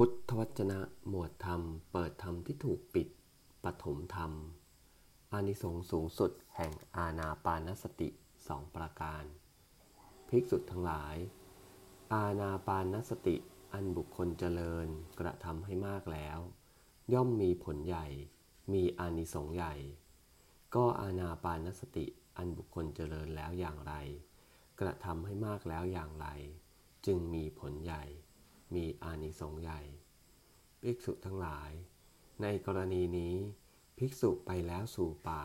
พุทธวจนะหมวดธรรม เปิดธรรมที่ถูกปิดปฐมธรรม อานิสงส์สูงสุดแห่งอาณาปานสติสองประการ ภิกษุทั้งหลาย อาณาปานสติอันบุคคลเจริญกระทำให้มากแล้ว ย่อมมีผลใหญ่ มีอานิสงส์ใหญ่ ก็อาณาปานสติอันบุคคลเจริญแล้วอย่างไร กระทำให้มากแล้วอย่างไร จึงมีผลใหญ่ มีอานิสงส์ใหญ่ ภิกษุทั้งหลาย ในกรณีนี้ ภิกษุไปแล้วสู่ป่า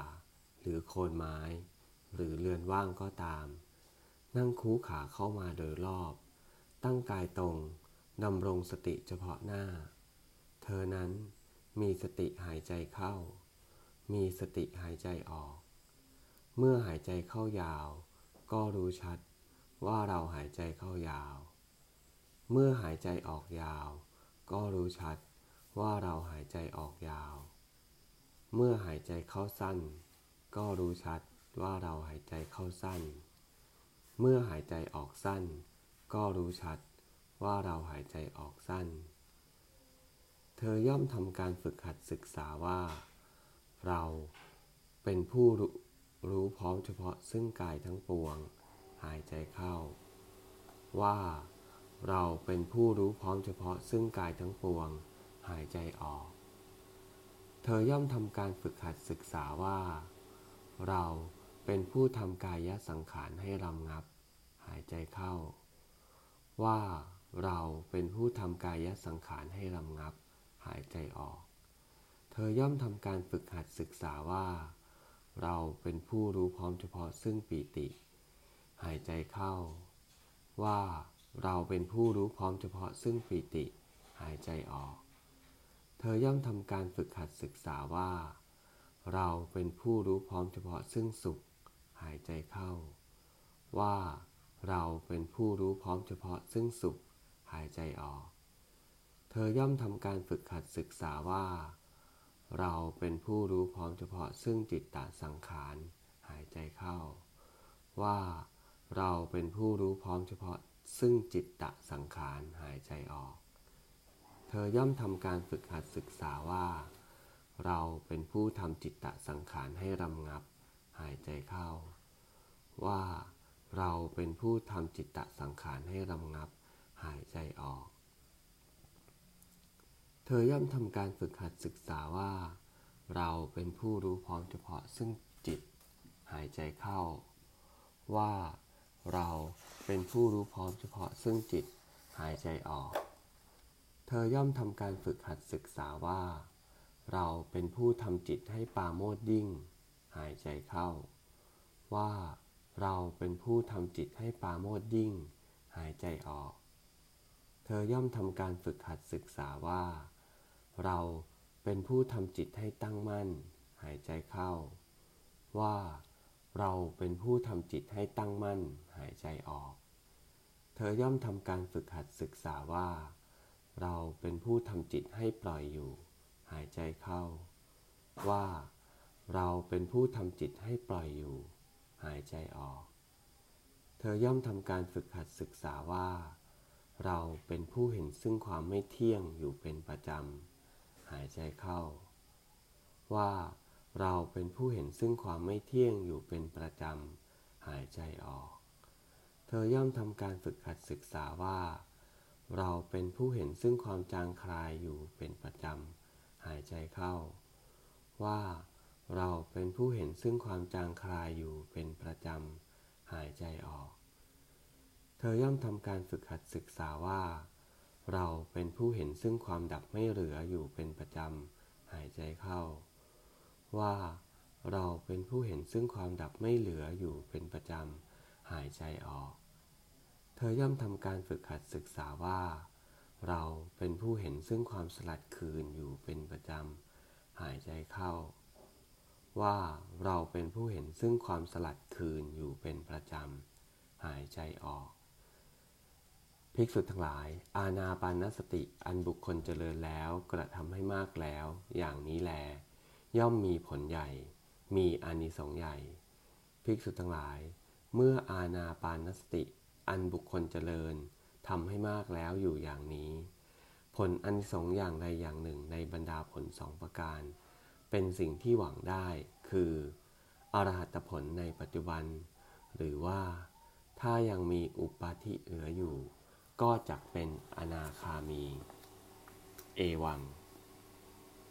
หรือโคนไม้ หรือเรือนว่างก็ตาม นั่งคูขาเข้ามาโดยรอบ ตั้งกายตรงดำรงสติเฉพาะหน้า เธอนั้นมีสติหายใจเข้า มีสติหายใจออก เมื่อหายใจเข้ายาว ก็รู้ชัดว่าเราหายใจเข้ายาว เมื่อหายใจออกยาว ก็รู้ชัดว่าเราหายใจออกยาว เมื่อหายใจเข้าสั้น ก็รู้ชัดว่าเราหายใจเข้าสั้น เมื่อหายใจออกสั้น ก็รู้ชัดว่าเราหายใจออกสั้น เธอย่อมทำการฝึกหัดศึกษาว่า เราเป็นผู้รู้พร้อมเฉพาะซึ่งกายทั้งปวง หายใจเข้า ว่า เราเป็นผู้รู้พร้อมเฉพาะซึ่งกายทั้งปวง หายใจออก เธอย่อมทำการฝึกหัดศึกษาว่า เราเป็นผู้ทำกายสังขารให้รำงับ หายใจเข้า ว่าเราเป็นผู้ทำกายสังขารให้รำงับ หายใจออก เธอย่อมทำการฝึกหัดศึกษาว่า เราเป็นผู้รู้พร้อมเฉพาะซึ่งปีติ หายใจเข้า ว่า เราเป็นผู้รู้พร้อมเฉพาะซึ่งปีติ หายใจออก เธอย่อมทำการฝึกหัดศึกษาว่า เราเป็นผู้รู้พร้อมเฉพาะซึ่งสุข หายใจเข้า ว่าเราเป็นผู้รู้พร้อมเฉพาะซึ่งสุข หายใจออก เธอย่อมทำการฝึกหัดศึกษาว่า เราเป็นผู้รู้พร้อมเฉพาะซึ่งจิตตสังขาร หายใจเข้า ว่าเราเป็นผู้รู้พร้อมเฉพาะ ซึ่งจิตตะสังขารหายใจออก เธอย่อมทำการฝึกหัดศึกษาว่า เราเป็นผู้ทำจิตตะสังขารให้รำงับ หายใจเข้า ว่าเราเป็นผู้ทำจิตตะสังขารให้รำงับ หายใจออก เธอย่อมทำการฝึกหัดศึกษาว่า เราเป็นผู้รู้พร้อมเฉพาะซึ่งจิต หายใจเข้า ว่า เราเป็นผู้รู้พร้อมเฉพาะซึ่งจิตหายใจออก เธอย่อมทำการฝึกหัดศึกษาว่า เราเป็นผู้ทำจิตให้ปาโมดยิ่ง หายใจเข้า ว่าเราเป็นผู้ทำจิตให้ปาโมดยิ่ง หายใจออก เธอย่อมทำการฝึกหัดศึกษาว่า เราเป็นผู้ทำจิตให้ตั้งมั่น หายใจเข้า ว่า เราเป็นผู้ทำจิตให้ตั้งมั่นหายใจออก เธอย่อมทำการฝึกหัดศึกษาว่า เราเป็นผู้ทำจิตให้ปล่อยอยู่ หายใจเข้า ว่าเราเป็นผู้ทำจิตให้ปล่อยอยู่ หายใจออก เธอย่อมทำการฝึกหัดศึกษาว่า เราเป็นผู้เห็นซึ่งความไม่เที่ยงอยู่เป็นประจำ หายใจเข้า ว่า เราเป็นผู้เห็นซึ่งความไม่เที่ยงอยู่เป็นประจำ หายใจออก เธอย่อมทำการฝึกหัดศึกษาว่า เราเป็นผู้เห็นซึ่งความจางคลายอยู่เป็นประจำ หายใจเข้า ว่าเราเป็นผู้เห็นซึ่งความจางคลายอยู่เป็นประจำ หายใจออก เธอย่อมทำการฝึกหัดศึกษาว่า เราเป็นผู้เห็นซึ่งความดับไม่เหลืออยู่เป็นประจำ หายใจเข้า ว่าเราเป็นผู้เห็นซึ่งความดับไม่เหลืออยู่เป็นประจำ หายใจออก เธอย่อมทำการฝึกหัดศึกษาว่า เราเป็นผู้เห็นซึ่งความสลัดคืนอยู่เป็นประจำ หายใจเข้า ว่าเราเป็นผู้เห็นซึ่งความสลัดคืนอยู่เป็นประจำ หายใจออก ภิกษุทั้งหลาย อาณาปานสติอันบุคคลเจริญแล้วกระทำให้มากแล้ว อย่างนี้แล ย่อมมีผลใหญ่ มีอานิสงส์ใหญ่ ภิกษุทั้งหลาย เมื่ออาณาปานสติ อันบุคคลเจริญทำให้มากแล้วอยู่อย่างนี้ ผลอันสงส์อย่างใดอย่างหนึ่งในบรรดาผลสองประการ เป็นสิ่งที่หวังได้ คืออรหัตผลในปัจจุบัน หรือว่า ถ้ายังมีอุปาทิเหลืออยู่ ก็จะเป็นอนาคามี เอวัง